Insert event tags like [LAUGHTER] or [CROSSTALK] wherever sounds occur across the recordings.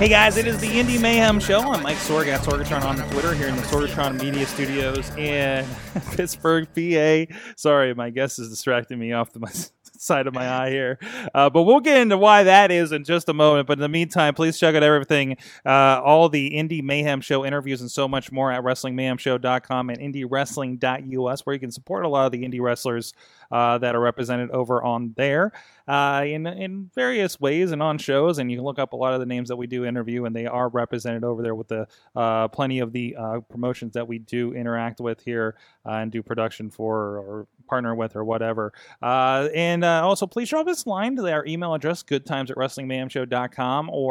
Hey guys, it is the Indy Mayhem Show. I'm Mike Sorg at Sorgatron on Twitter here in the Sorgatron Media Studios in [LAUGHS] Pittsburgh, PA. Sorry, my guest is distracting me off the [LAUGHS] side of my eye here. Uh, but we'll get into why that is in just a moment. But in the meantime, please check out everything, uh, all the Indy Mayhem Show interviews and so much more at WrestlingMayhemShow.com and IndyWrestling.us, where you can support a lot of the indie wrestlers uh, that are represented over on there uh, in in various ways and on shows. And you can look up a lot of the names that we do interview, and they are represented over there with the uh, plenty of the uh, promotions that we do interact with here uh, and do production for or partner with or whatever. Uh, and uh, also, please drop us a line to our email address, goodtimes at or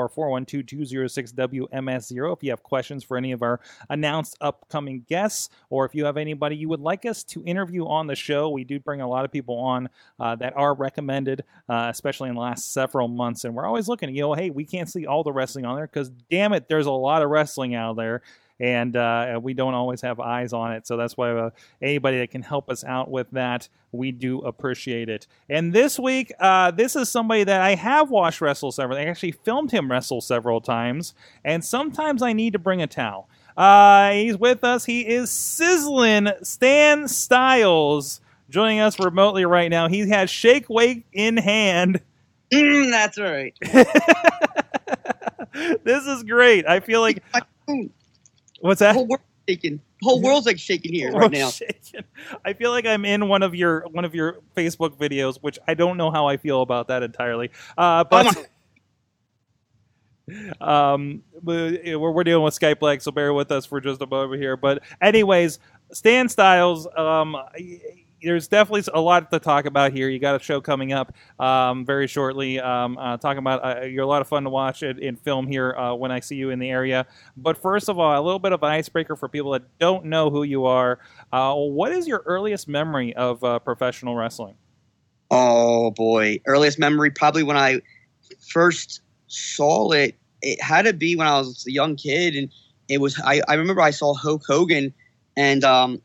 412-206-WMS0 if you have questions for any of our announced upcoming guests or if you have anybody you would like us to interview on the show. We do bring a lot of people on that are recommended, uh, especially in the last several months. And we're always looking, you know, hey, we can't see all the wrestling on there because damn it, there's a lot of wrestling out there and uh, we don't always have eyes on it. So that's why uh, anybody that can help us out with that, we do appreciate it. And this week, uh, this is somebody that I have watched wrestle several. I actually filmed him wrestle several times, and sometimes I need to bring a towel. Uh, he's with us. He is sizzling Stan Stylez, joining us remotely right now. He has shake weight in hand. Mm, that's right. [LAUGHS] this is great. I feel like what's that? whole world's shaking. Whole world's like shaking here right now. shaking. I feel like I'm in one of your one of your Facebook videos, which I don't know how I feel about that entirely. Uh, but [LAUGHS] um, we- we're, we're dealing with Skype lag, so bear with us for just a moment here. But anyways, Stan Stylez. Um, there's definitely a lot to talk about here. You got a show coming up um, very shortly. Um, uh, talking about uh, you're a lot of fun to watch it in film here uh, when I see you in the area. But first of all, a little bit of an icebreaker for people that don't know who you are. Uh, what is your earliest memory of uh, professional wrestling? Oh boy, earliest memory probably when I first saw it. It had to be when I was a young kid, and it was. I, I remember I saw Hulk Hogan, and um,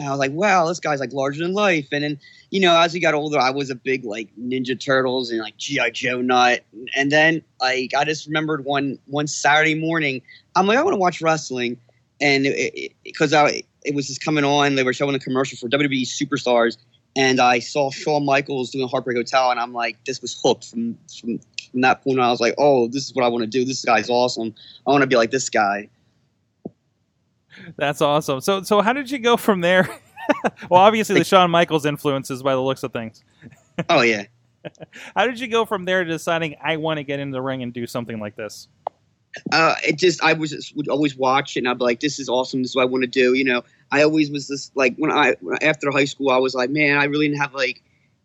I was like, wow, this guy's like larger than life. And then you know, as he got older, I was a big like Ninja Turtles and like GI Joe nut. And then like I just remembered one one Saturday morning, I'm like, I want to watch wrestling, and because I it was just coming on, they were showing a commercial for WWE Superstars and I saw Shawn Michaels doing Heartbreak Hotel, and I'm like, this was hooked from from, from that point. on. I was like, oh, this is what I want to do. This guy's awesome. I want to be like this guy. That's awesome. So so how did you go from there? [LAUGHS] well, obviously the Shawn Michaels influences by the looks of things. [LAUGHS] Oh yeah. How did you go from there to deciding I want to get into the ring and do something like this? Uh, it just I was would always watch it, and I'd be like, this is awesome. This is what I want to do. You know, I always was this like when I after high school, I was like, man, I really didn't have like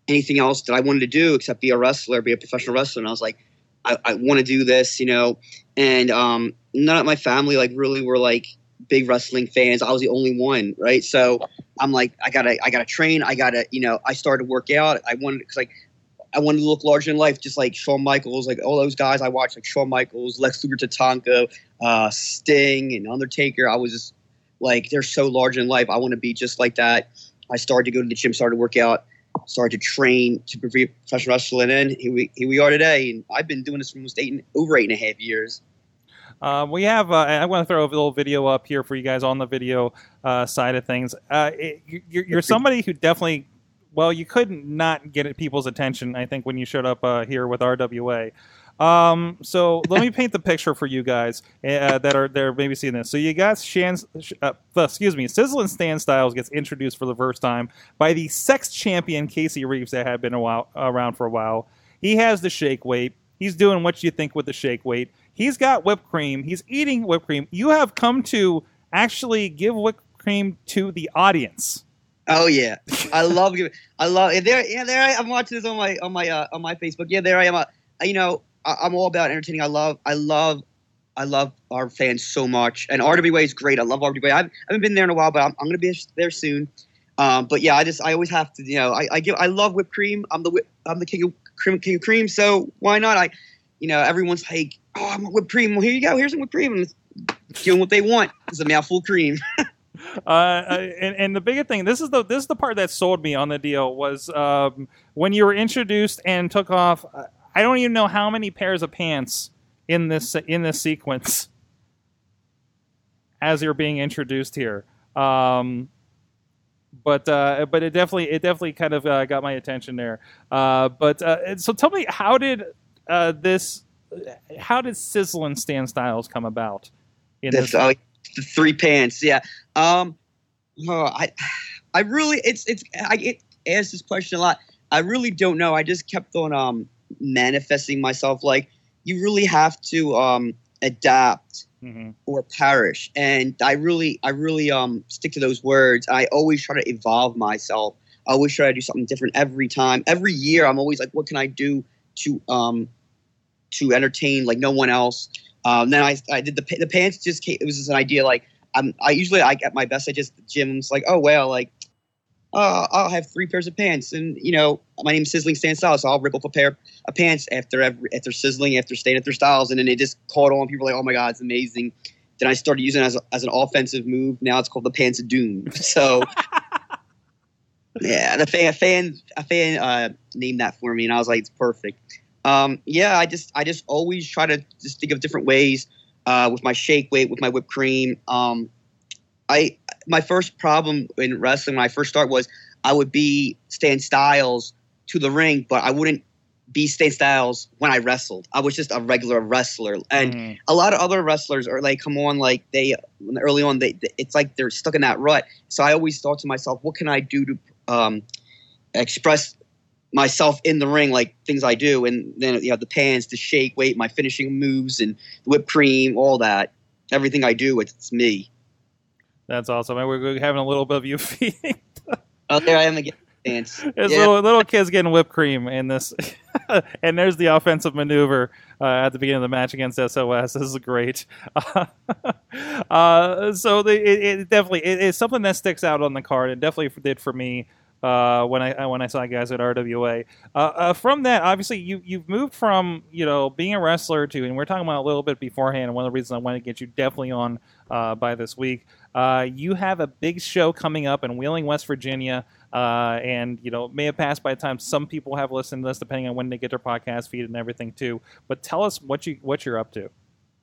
anything else that I wanted to do except be a wrestler, be a professional wrestler. And I was like, I, I want to do this, you know. And um, none of my family like really were like big wrestling fans. I was the only one, right? So I'm like, I gotta, I gotta train. I gotta, you know, I started to work out. I wanted because like. I wanted to look larger in life, just like Shawn Michaels, like all those guys I watched, like Shawn Michaels, Lex Luger, Tatanka, uh, Sting, and Undertaker. I was just like, they're so large in life. I want to be just like that. I started to go to the gym, started to work out, started to train to be professional wrestler, and then here we, here we are today. And I've been doing this for almost eight, and- over eight and a half years. Uh, we have. Uh, I want to throw a little video up here for you guys on the video uh, side of things. Uh, it, you're, you're somebody who definitely, well, you couldn't not get people's attention. I think when you showed up uh, here with RWA. Um, so [LAUGHS] let me paint the picture for you guys uh, that are there maybe seeing this. So you got Shan, uh, excuse me, Sizzling Stan Stylez gets introduced for the first time by the sex champion Casey Reeves that had been a while, around for a while. He has the shake weight. He's doing what you think with the shake weight. He's got whipped cream. He's eating whipped cream. You have come to actually give whipped cream to the audience. Oh yeah, I love giving. I love there. Yeah, there I, I'm watching this on my on my uh, on my Facebook. Yeah, there I am. Uh, you know, I, I'm all about entertaining. I love I love I love our fans so much, and RWA is great. I love RWA. I've, I haven't been there in a while, but I'm, I'm going to be there soon. Um, but yeah, I just I always have to, you know, I, I give I love whipped cream. I'm the whip, I'm the king of cream, king of cream. So why not? I, you know, everyone's like, oh, I'm a whipped cream. Well, here you go. Here's some whipped cream. Give them what they want. It's a mouthful cream. [LAUGHS] uh, and, and the bigger thing, this is the this is the part that sold me on the deal was um, when you were introduced and took off. I don't even know how many pairs of pants in this in this sequence as you're being introduced here. Um, but uh, but it definitely it definitely kind of uh, got my attention there. Uh, but uh, so tell me, how did uh, this? How did Sizzling Stan Stylez come about? In this, uh, the three pants, yeah. Um, oh, I I really it's it's I get asked this question a lot. I really don't know. I just kept on um manifesting myself like you really have to um adapt mm-hmm. or perish. And I really, I really um, stick to those words. I always try to evolve myself. I always try to do something different every time. Every year, I'm always like, what can I do to um, to entertain like no one else? Um, then I, I did the the pants. Just came, it was just an idea. Like I'm, I usually I get my best. I just gym's like, oh well, like uh, I'll have three pairs of pants, and you know, my name's Sizzling Stan Stylez, so I'll rip up a pair of pants after every, after sizzling, after staying at their styles, and then it just caught on. People were like, "Oh my god, it's amazing!" Then I started using it as, a, as an offensive move. Now it's called the Pants of Doom. [LAUGHS] So, [LAUGHS] yeah, the fan a fan a fan uh, named that for me, and I was like, "It's perfect." Um, yeah, I just I just always try to just think of different ways uh, with my shake weight, with my whipped cream. Um, I my first problem in wrestling when I first started was I would be Stan Stylez to the ring, but I wouldn't be Stan Stylez when I wrestled. I was just a regular wrestler, and mm. a lot of other wrestlers are like, come on, like they early on, they it's like they're stuck in that rut. So I always thought to myself, what can I do to um, express myself in the ring, like things I do, and then you know the pans, the shake weight, my finishing moves, and whipped cream, all that, everything I do, it's, it's me. That's awesome. And we're having a little bit of you [LAUGHS] feeding. oh, there I am again. Dance. There's [LAUGHS] yeah. little, little kids getting whipped cream in this, [LAUGHS] and there's the offensive maneuver uh, at the beginning of the match against SOS. This is great. Uh, so the, it, it definitely it, it's something that sticks out on the card. It definitely did for me uh, when I when I saw you guys at RWA. Uh, uh, from that, obviously, you you've moved from you know being a wrestler to, and we're talking about a little bit beforehand. And one of the reasons I wanted to get you definitely on uh, by this week, uh, you have a big show coming up in Wheeling, West Virginia. Uh, and you know, may have passed by the time some people have listened to this, depending on when they get their podcast feed and everything too. But tell us what you what you're up to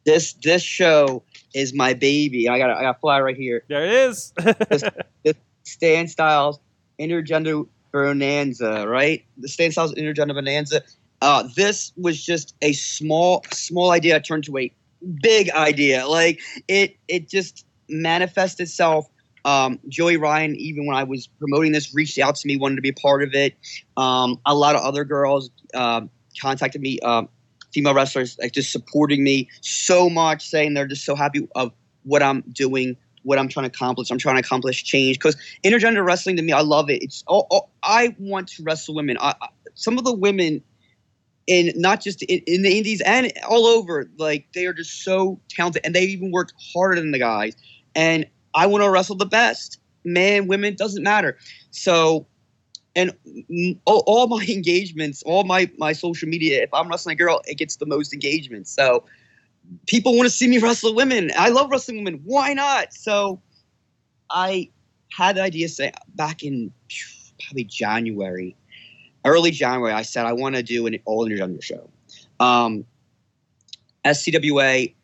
this this show is my baby. I got I got fly right here. There it is. [LAUGHS] this, this Stan Stylez intergender bonanza, right? The Stan Stylez intergender bonanza. Uh, this was just a small, small idea turned to a big idea. Like it, it just manifested itself. Um, Joey Ryan, even when I was promoting this, reached out to me, wanted to be a part of it. Um, a lot of other girls uh, contacted me, uh, female wrestlers, like just supporting me so much, saying they're just so happy of what I'm doing, what I'm trying to accomplish. I'm trying to accomplish change because intergender wrestling to me, I love it. It's oh, oh, I want to wrestle women. I, I, some of the women in not just in, in, the indies and all over, like they are just so talented and they even work harder than the guys. And I want to wrestle the best. Man, women doesn't matter. So, and all, all my [LAUGHS] engagements, all my my social media, if I'm wrestling a girl, it gets the most engagement. So people want to see me wrestle women. I love wrestling women. Why not? So I had the idea say back in probably January, early January. I said I want to do an all intergender show. Um, SCWA,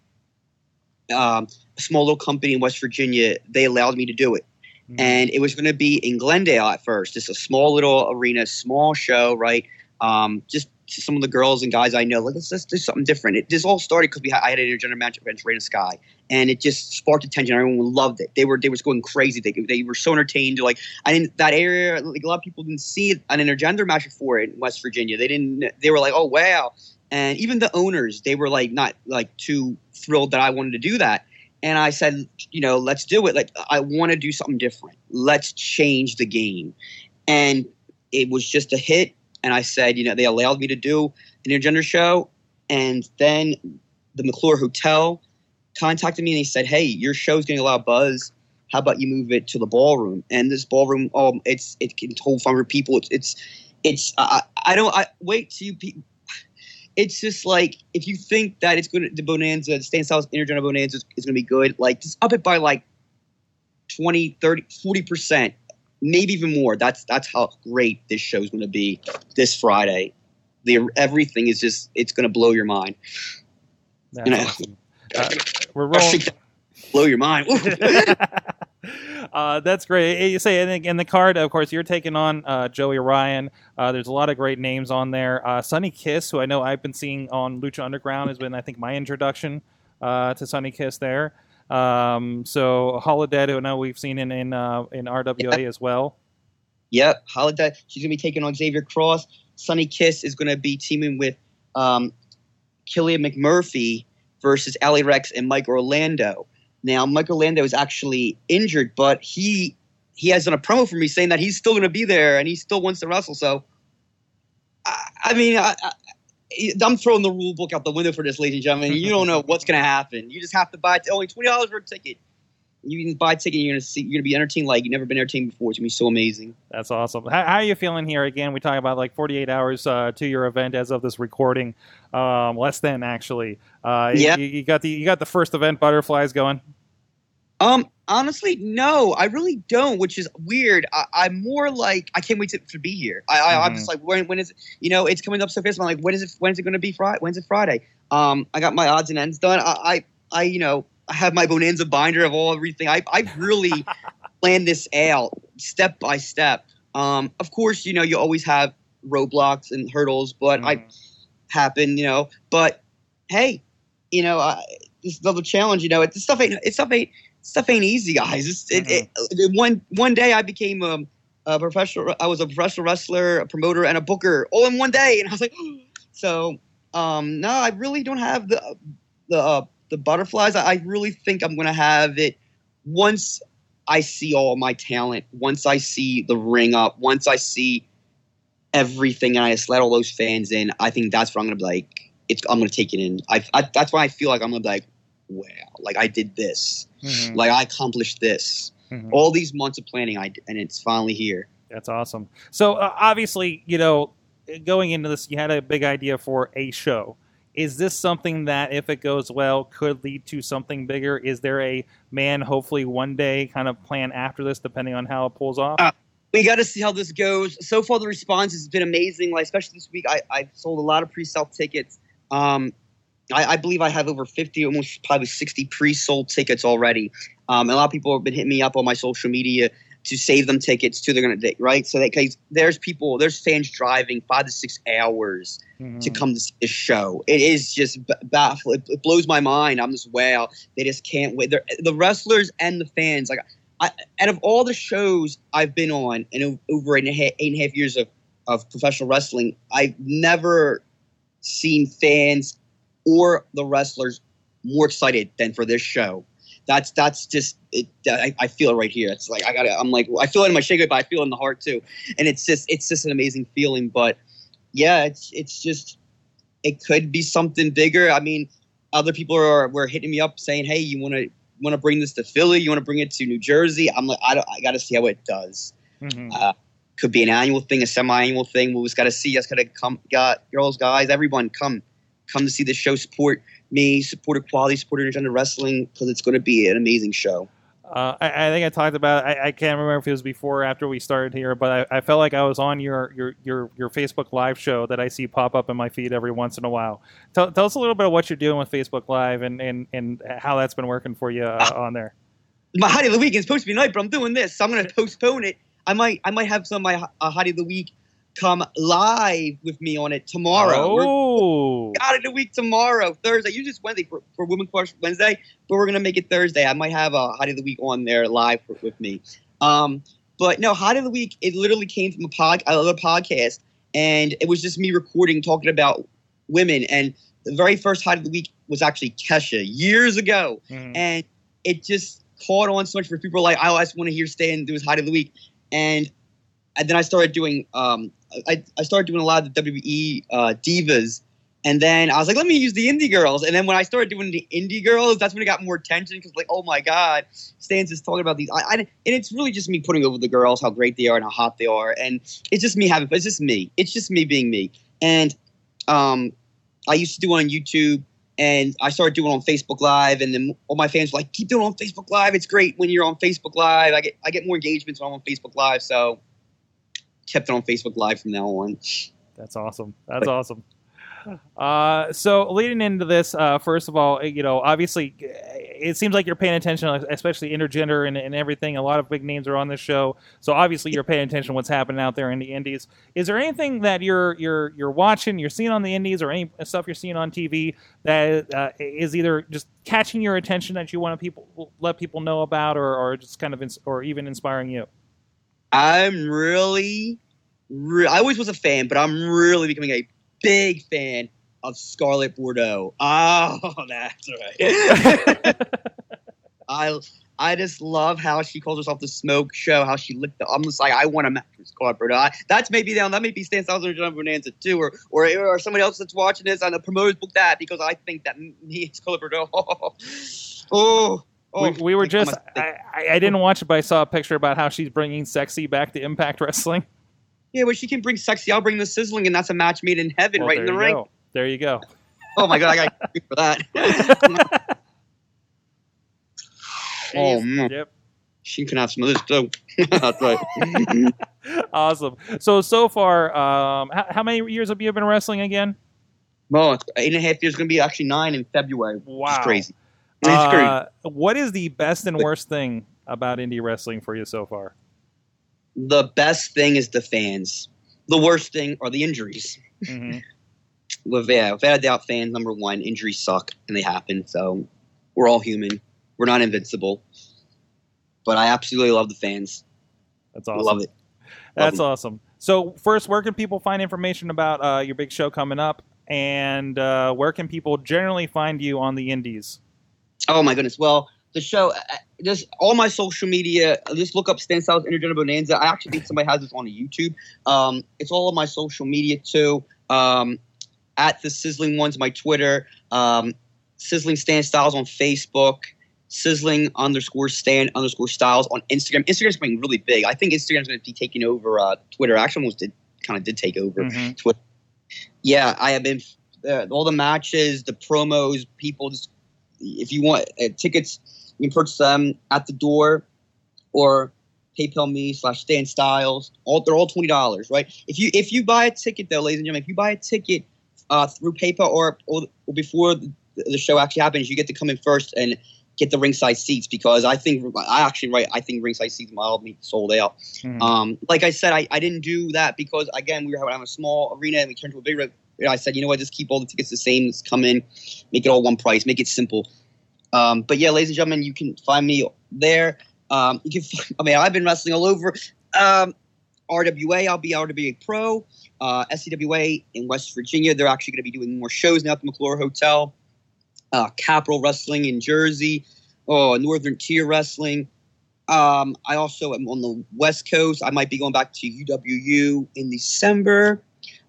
um, a small little company in West Virginia, they allowed me to do it. Mm-hmm. And it was going to be in Glendale at first, just a small little arena, small show, right? Um, just some of the girls and guys I know, like, let's, let's do something different. It just all started because we had, I had an intergender match against Rain Sky, and it just sparked attention. Everyone loved it. They were they was going crazy. They, they were so entertained. Like I didn't that area. Like a lot of people didn't see an intergender match before in West Virginia. They didn't. They were like, oh wow. And even the owners, they were like not like too thrilled that I wanted to do that. And I said, you know, let's do it. Like I want to do something different. Let's change the game. And it was just a hit and I said, you know, they allowed me to do an intergender show, and then the McClure Hotel contacted me and they said, "Hey, your show's getting a lot of buzz. How about you move it to the ballroom?" And this ballroom, um, it's it can hold 500 people. It's it's it's I, don't I wait till you. Pe- it's just like if you think that it's going to the bonanza, the Stan Stylez Intergender Bonanza is, is going to be good, like just up it by like 20, 30, 40 percent, maybe even more. That's that's how great this show's going to be this Friday. The everything is just it's going to blow your mind. That's You know, awesome. Uh, [LAUGHS] we're rolling. blow your mind. [LAUGHS] uh, that's great. You say in the, in the card, of course, you're taking on uh, Joey Ryan. Uh, there's a lot of great names on there. Uh, Sonny Kiss, who I know I've been seeing on Lucha Underground, has been, I think, my introduction uh, to Sonny Kiss there. Um, so Holidead, who I know we've seen in in, uh, in RWA as well. Yep, Holidead. She's gonna be taking on Xavier Cross. Sonny Kiss is gonna be teaming with um, Killian McMurphy versus Ali Rex and Mike Orlando. Now, Mike Orlando is actually injured, but he he has done a promo for me saying that he's still gonna be there and he still wants to wrestle. So, I, I mean, I, I, I'm throwing the rule book out the window for this, ladies and gentlemen. You don't know what's gonna happen. You just have to buy only twenty dollars for a ticket. You can buy a ticket. You're gonna see. You're gonna be entertained like you've never been entertained before. It's gonna be so amazing. That's awesome. How, how are you feeling here? Again, we talk about like 48 hours uh, to your event as of this recording, um, less than actually. Uh, Yeah. You, you got the you got the first event butterflies going. Um, honestly, no, I really don't, which is weird. I, I'm more like I can't wait to, to be here. I, I I'm Mhm. just like when when is it, you know it's coming up so fast. I'm like when is it when is it going to be Friday? When's it Friday? Um, I got my odds and ends done. I I, I you know I have my bonanza binder of all everything. I I really [LAUGHS] planned this out step by step. Um, of course, you know you always have roadblocks and hurdles, but I Mhm. happen, you know. But hey, you know, uh, this is another challenge. You know, it, this stuff ain't it stuff ain't stuff ain't easy, guys. It's, it, it, it- one one day I became um, a professional. I was a professional wrestler, a promoter, and a booker all in one day, and I was like, [GASPS] so um, no, I really don't have the the uh, the butterflies. I, I really think I'm gonna have it once I see all my talent. Once I see the ring up. Once I see everything and I just let all those fans in, I think that's what I'm gonna be like. It's I'm gonna take it in. I, I that's why I feel like I'm gonna be like, wow, like I did this, Mhm. like I accomplished this. Mhm. All these months of planning, I and it's finally here. That's awesome. So uh, obviously, you know, going into this, you had a big idea for a show. Is this something that, if it goes well, could lead to something bigger? Is there a man, hopefully one day, kind of plan after this, depending on how it pulls off? Uh, We got to see how this goes. So far, the response has been amazing. Like especially this week, I I sold a lot of pre-sale tickets. Um, I, I believe I have over 50, almost probably 60 pre-sold tickets already. Um, a lot of people have been hitting me up on my social media to save them tickets to they're gonna date, right? So that cause there's people, there's fans driving five to six hours Mhm. to come to see this show. It is just b- baffling. It, it blows my mind. I'm just wow. They just can't wait. They're, the wrestlers and the fans. Like, I, out of all the shows I've been on, in over eight and, a half, eight and a half years of of professional wrestling, I've never seen fans or the wrestlers more excited than for this show. That's that's just it, I, I feel it right here. It's like I got I'm like I feel it in my shaker, but I feel it in the heart too. And it's just it's just an amazing feeling. But yeah, it's it's just it could be something bigger. I mean, other people are were hitting me up saying, "Hey, you want to want to bring this to Philly? You want to bring it to New Jersey?" I'm like, I I got to see how it does. Mhm. Could be an annual thing, a semi-annual thing. We just got to see. Just got to come, got girls, guys, everyone, come, come to see the show. Support me, support equality, support intergender wrestling because it's going to be an amazing show. Uh, I, I think I talked about. I, I can't remember if it was before or after we started here, but I, I felt like I was on your, your your your Facebook Live show that I see pop up in my feed every once in a while. Tell, tell us a little bit of what you're doing with Facebook Live and and, and how that's been working for you uh, on there. my Hottie of the Week is supposed to be tonight, but I'm doing this, so I'm going to postpone it. I might, I might have some of my uh, Hottie of the Week come live with me on it tomorrow. We're- Oh, Hottie of the Week tomorrow, Thursday. Usually it's Wednesday for, for Women Crush Wednesday, but we're going to make it Thursday. I might have a Hottie of the Week on there live for, with me. Um, but no, Hottie of the Week, it literally came from a pod, another podcast, and it was just me recording, talking about women. And the very first Hottie of the Week was actually Kesha years ago Mhm. and it just caught on so much for people like I always want to hear Stan do his high of the week, and and then I started doing um I, I started doing a lot of the WWE uh, divas, And then I was like, let me use the indie girls. And then when I started doing the indie girls, that's when it got more attention because, like, oh my God, Stans is talking about these. I, I, and it's really just me putting over the girls, how great they are and how hot they are. And it's just me having, it's just me. It's just me being me. And um, I used to do it on YouTube and I started doing it on Facebook Live. And then all my fans were like, keep doing it on Facebook Live. It's great when you're on Facebook Live. I get, I get more engagements when I'm on Facebook Live. So kept it on Facebook Live from now on. That's awesome. That's awesome. Uh, so leading into this, uh, first of all, you know, obviously, it seems like you're paying attention, especially intergender and, and everything. A lot of big names are on this show, so obviously you're paying attention to what's happening out there in the indies. Is there anything that you're you're you're watching, you're seeing on the indies, or any stuff you're seeing on TV that uh, is either just catching your attention that you want to people let people know about, or, or just kind of ins- or even inspiring you? I'm really, re- I always was a fan, but I'm really becoming a big fan of Scarlett Bordeaux. Oh, [LAUGHS] that's right. [LAUGHS] I I just love how she calls herself the smoke show, how she licked the I'm just like, I want a match with Scarlett Bordeaux. I, that's maybe down that may be Stan or John Bonanza too, or, or or somebody else that's watching this on the promoters book that because I think that me and Scarlett Bordeaux. [LAUGHS] Oh, oh, we, we were just I, I didn't watch it, but I saw a picture about how she's bringing sexy back to Impact Wrestling. [LAUGHS] Yeah, well, she can bring sexy. I'll bring the sizzling, and that's a match made in heaven, Well, right in the ring. go. There you go. [LAUGHS] Oh my god, I got [LAUGHS] for that. oh man, Yep. she can have some of this too. that's right. Awesome. So so far, um, how, how many years have you been wrestling again? well, it's eight and a half years going to be actually nine in February. Wow. crazy. It's crazy. Uh, what is the best and worst thing about indie wrestling for you so far? The best thing is the fans. The worst thing are the injuries. [LAUGHS] hmm With yeah, without a doubt, fans number one. Injuries suck and they happen. So we're all human. We're not invincible. But I absolutely love the fans. That's awesome. love it. That's Love awesome. So first, where can people find information about uh, your big show coming up, and uh, where can people generally find you on the indies? Oh my goodness. Well, the show, uh, just all my social media, uh, just look up Stan Stylez Intergender Bonanza. I actually think somebody has this on YouTube. Um, it's all of my social media too. Um, at the Sizzling Ones, my Twitter, um, Sizzling Stan Stylez on Facebook, Sizzling underscore Stan underscore Stylez on Instagram. Instagram's becoming really big. I think Instagram's going to be taking over uh, Twitter. Actually, almost did kind of did take over Mhm. yeah, I have been uh, all the matches, the promos. People just if you want uh, tickets, you can purchase them at the door or PayPal me slash Stan Stylez. All they're all twenty dollars, right? If you if you buy a ticket though, ladies and gentlemen, if you buy a ticket uh, through PayPal or, or or before the, the show actually happens, you get to come in first and get the ringside seats because I think I actually right I think ringside seats might be sold out. Mhm. Um, like I said, I, I didn't do that because again we were having a small arena and we turned to a big. I said, you know what, just keep all the tickets the same. Just come in, make it all one price, make it simple. Um, but yeah, ladies and gentlemen, you can find me there. Um, you can. Find, I mean, I've been wrestling all over. Um, RWA, I'll be RWA Pro. Uh, SCWA in West Virginia, they're actually going to be doing more shows now at the McClure Hotel. Uh, Capital Wrestling in Jersey. Oh, Northern Tier Wrestling. Um, I also am on the West Coast. I might be going back to UWU in December.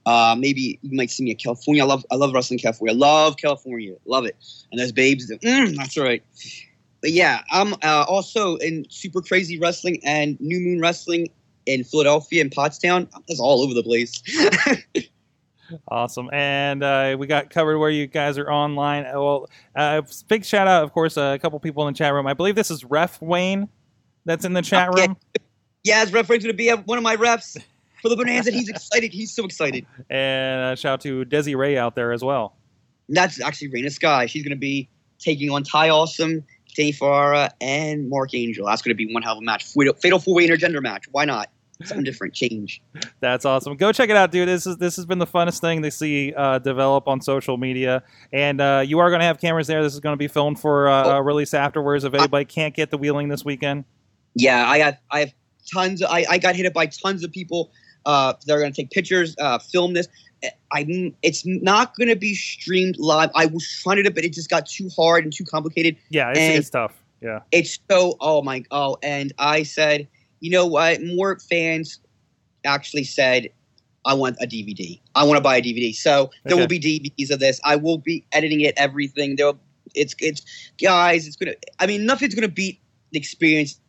Uh, maybe you might see me in California. I love I love wrestling California. I love California. Love it. And those babes. Mm, that's right. But yeah, I'm uh, also in Super Crazy Wrestling and New Moon Wrestling in Philadelphia and Pottstown. That's all over the place. [LAUGHS] Awesome, and uh, we got covered where you guys are online. Uh, Well, uh, big shout out, of course, uh, a couple people in the chat room. I believe this is Ref Wayne that's in the chat [LAUGHS] room, yeah, his referee's going to be one of my refs for the Bonanza. He's [LAUGHS] excited. He's so excited. and uh, shout out to Desi Ray out there as well. That's actually Raina Sky. She's going to be taking on Ty Awesome, Danny Ferrara, and Mark Angel. That's going to be one hell of a match. Fatal, fatal four-way intergender match. Why not? Something different. Change. That's awesome. Go check it out, dude. This is this has been the funnest thing to see uh, develop on social media, and uh, you are going to have cameras there. This is going to be filmed for uh, Oh. release afterwards. If anybody can't get the wheeling this weekend, Yeah, I got. I have tons. Of, I I got hit up by tons of people. Uh, that are going to take pictures, uh, film this. I. It's not going to be streamed live. I was trying to, do it, but it just got too hard and too complicated. yeah, it's, And- it's tough. Yeah, It's so. Oh my. Oh, and I said, you know what? More fans actually said I want a DVD. I want to buy a DVD. So there Okay. will be DVDs of this. I will be editing it, everything. There, it's it's guys. It's gonna. I mean, nothing's gonna beat the experience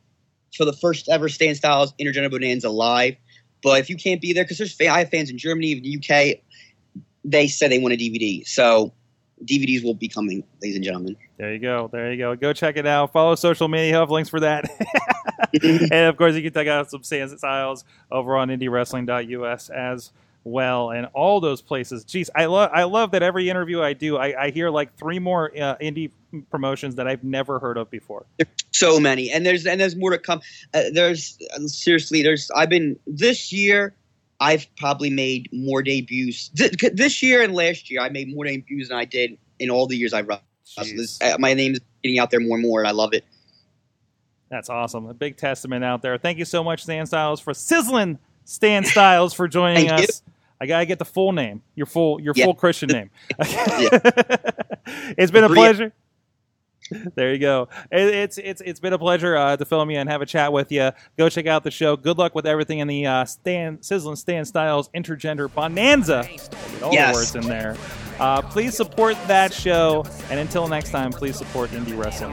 for the first ever Stan Stylez Intergender Bonanza live. But if you can't be there, because there's I have fans in Germany, the UK, they said they want a DVD. So DVDs will be coming, ladies and gentlemen. There you go. There you go. Go check it out. Follow social media. Have links for that. [LAUGHS] [LAUGHS] and of course, you can check out some Stan Stylez over on IndyWrestling.us as well, and all those places. Jeez, I love I love that every interview I do, I, I hear like three more uh, indie promotions that I've never heard of before. so many and there's and there's more to come uh, there's uh, seriously there's i've been this year i've probably made more debuts th- this year and last year i made more debuts than i did in all the years i've wrestled This- uh, my name's getting out there more and more and i love it That's awesome. A big testament out there. Thank you so much, Stan Stylez, for sizzling Stan Stylez for joining us. you. Us. I gotta get the full name, your full your Yeah. full Christian [LAUGHS] name. [LAUGHS] it's been a pleasure. There you go. It, it's it's it's been a pleasure uh, to film you and have a chat with you. Go check out the show. Good luck with everything in the uh, Stan Sizzling Stan Stylez Intergender Bonanza. Get all Yes. the words in there. Uh, please support that show, and until next time, please support indie wrestling.